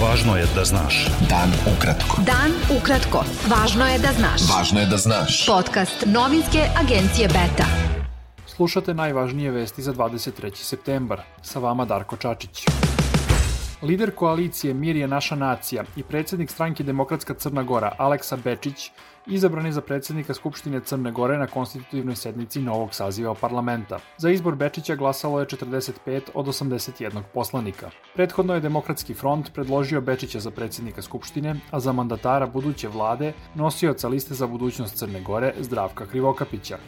Važno je da znaš. Dan ukratko. Dan ukratko. Važno je da znaš. Važno je da znaš. Podcast novinske agencije Beta. Slušate najvažnije vesti za 23. septembar. Sa vama Darko Čačić. Lider koalicije Mir je naša nacija i predsednik stranke Demokratska Crna Gora Aleksa Bečić izabran je za predsednika Skupštine Crne Gore na konstitutivnoj sednici novog saziva parlamenta. Za izbor Bečića glasalo je 45 od 81 poslanika. Prethodno je Demokratski front predložio Bečića za predsednika Skupštine, a za mandatara buduće vlade nosioca liste za budućnost Crne Gore Zdravka Krivokapića.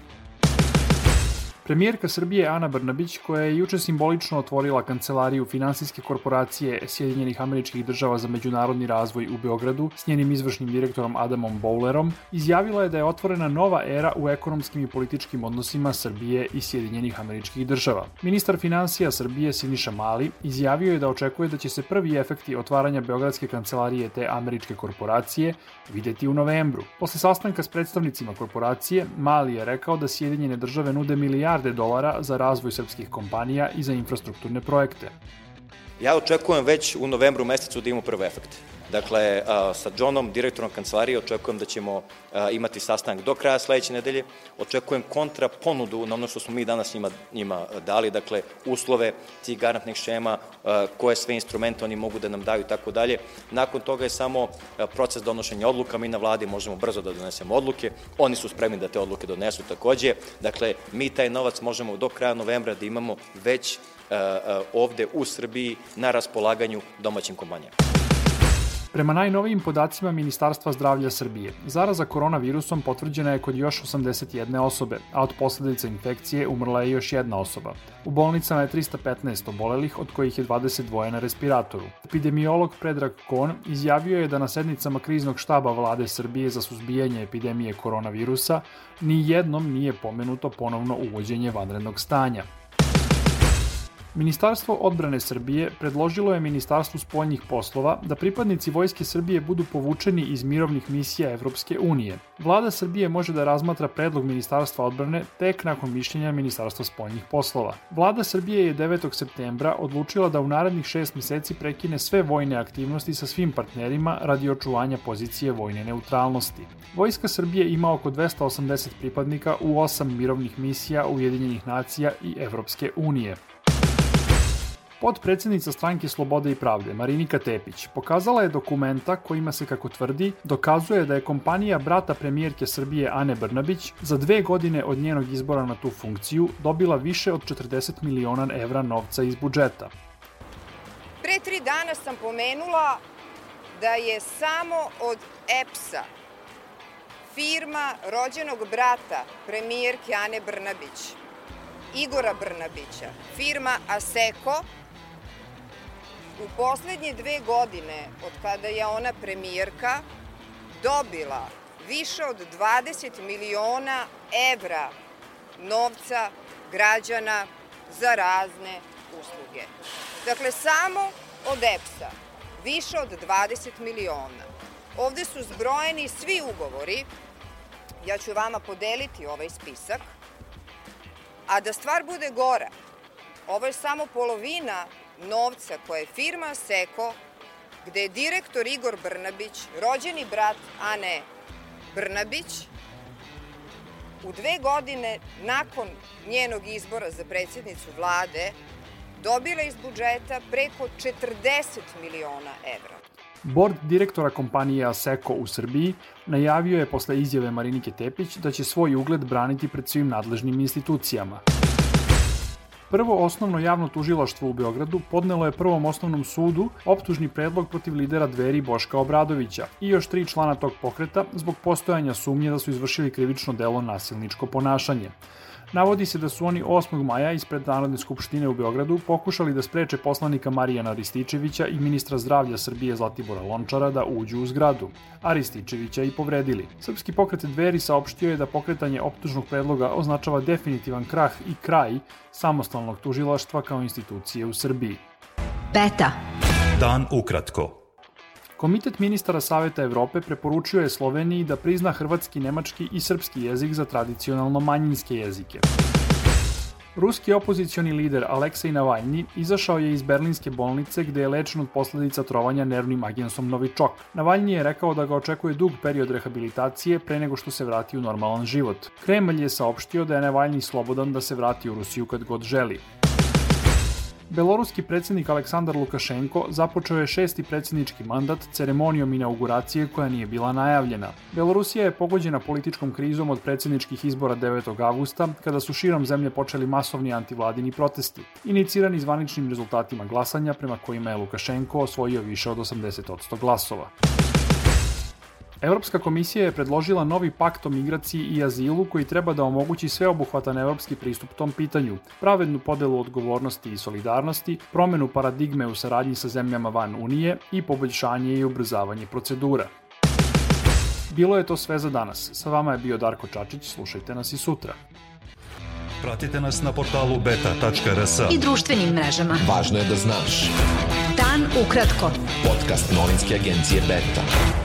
Premijerka Srbije Ana Brnabić, koja je juče simbolično otvorila kancelariju finansijske korporacije Sjedinjenih američkih država za međunarodni razvoj u Beogradu s njenim izvršnim direktorom Adamom Bowlerom, izjavila je da je otvorena nova era u ekonomskim i političkim odnosima Srbije i Sjedinjenih američkih država. Ministar finansija Srbije Siniša Mali izjavio je da očekuje da će se prvi efekti otvaranja Beogradske kancelarije te američke korporacije videti u novembru. Posle sastanka s predstavnicima korporacije, Mali je rekao da Sjedinjene države nude milijarde milijarde dolara za razvoj srpskih kompanija i za infrastrukturne projekte. Ja očekujem već u novembru mesecu da imamo prve efekte. Dakle, sa Johnom, direktorom kancelarije, očekujem da ćemo imati sastanak do kraja sledeće nedelje. Očekujem kontra ponudu na ono što smo mi danas njima, njima dali, dakle, uslove tih garantnih šema, koje sve instrumente oni mogu da nam daju i tako dalje. Nakon toga je samo proces donošenja odluka. Mi na vladi možemo brzo da donesemo odluke. Oni su spremni da te odluke donesu takođe. Dakle, mi taj novac možemo do kraja novembra da imamo već ovde u Srbiji na raspolaganju domaćim kompanijama. Prema najnovijim podacima Ministarstva zdravlja Srbije, zaraza koronavirusom potvrđena je kod još 81 osobe, a od posledica infekcije umrla je još jedna osoba. U bolnicama je 315 obolelih, od kojih je 22 na respiratoru. Epidemiolog Predrag Kon izjavio je da na sednicama kriznog štaba vlade Srbije za suzbijanje epidemije koronavirusa ni jednom nije pomenuto ponovno uvođenje vanrednog stanja. Ministarstvo odbrane Srbije predložilo je Ministarstvu spoljnih poslova da pripadnici Vojske Srbije budu povučeni iz mirovnih misija Evropske unije. Vlada Srbije može da razmatra predlog Ministarstva odbrane tek nakon mišljenja Ministarstva spoljnih poslova. Vlada Srbije je 9. septembra odlučila da u narednih šest meseci prekine sve vojne aktivnosti sa svim partnerima radi očuvanja pozicije vojne neutralnosti. Vojska Srbije ima oko 280 pripadnika u osam mirovnih misija Ujedinjenih nacija i Evropske unije. Podpredsednica stranke Slobode i pravde, Marinika Tepić, pokazala je dokumenta kojima se, kako tvrdi, dokazuje da je kompanija brata premijerke Srbije Ane Brnabić za dve godine od njenog izbora na tu funkciju dobila više od 40 miliona evra novca iz budžeta. Pre tri dana sam pomenula da je samo od EPS-a firma rođenog brata premijerke Ane Brnabić, Igora Brnabića, firma Aseko, u poslednje dve godine, od kada je ona premijerka, dobila više od 20 miliona evra novca građana za razne usluge. Dakle, samo od EPS-a više od 20 miliona. Ovde su zbrojeni svi ugovori, ja ću vama podeliti ovaj spisak, a da stvar bude gora, ovo je samo polovina novca koje je firma Seko, gde je direktor Igor Brnabić, rođeni brat Ane Brnabić, u dve godine nakon njenog izbora za predsjednicu vlade dobila iz budžeta preko 40 miliona evra. Bord direktora kompanije Aseko u Srbiji najavio je posle izjave Marinike Tepić da će svoj ugled braniti pred svim nadležnim institucijama. Prvo osnovno javno tužilaštvo u Beogradu podnelo je prvom osnovnom sudu optužni predlog protiv lidera dveri Boška Obradovića i još tri člana tog pokreta zbog postojanja sumnje da su izvršili krivično delo nasilničko ponašanje. Navodi se da su oni 8. maja ispred Narodne skupštine u Beogradu pokušali da spreče poslanika Marijana Rističevića i ministra zdravlja Srbije Zlatibora Lončara da uđu u zgradu, a Rističevića i povredili. Srpski pokret dveri saopštio je da pokretanje optužnog predloga označava definitivan krah i kraj samostalnog tužilaštva kao institucije u Srbiji. Beta. Dan ukratko. Komitet ministara Saveta Evrope preporučio je Sloveniji da prizna hrvatski, nemački i srpski jezik za tradicionalno manjinske jezike. Ruski opozicioni lider Aleksej Navalnji izašao je iz berlinske bolnice gde je lečen od posledica trovanja nervnim agensom Novičok. Navalnji je rekao da ga očekuje dug period rehabilitacije pre nego što se vrati u normalan život. Kremlj je saopštio da je Navalnji slobodan da se vrati u Rusiju kad god želi. Beloruski predsednik Aleksandar Lukašenko započeo je šesti predsednički mandat ceremonijom inauguracije koja nije bila najavljena. Belorusija je pogođena političkom krizom od predsedničkih izbora 9. avgusta, kada su širom zemlje počeli masovni antivladini protesti, inicirani zvaničnim rezultatima glasanja prema kojima je Lukašenko osvojio više od 80% glasova. Evropska komisija je predložila novi pakt o migraciji i azilu koji treba da omogući sveobuhvatan evropski pristup tom pitanju, pravednu podelu odgovornosti i solidarnosti, promenu paradigme u saradnji sa zemljama van Unije i poboljšanje i ubrzavanje procedura. Bilo je to sve za danas. Sa vama je bio Darko Čačić, slušajte nas i sutra. Pratite nas na portalu beta.rs I društvenim mrežama. Važno je da znaš. Dan ukratko. Podcast novinske agencije Beta.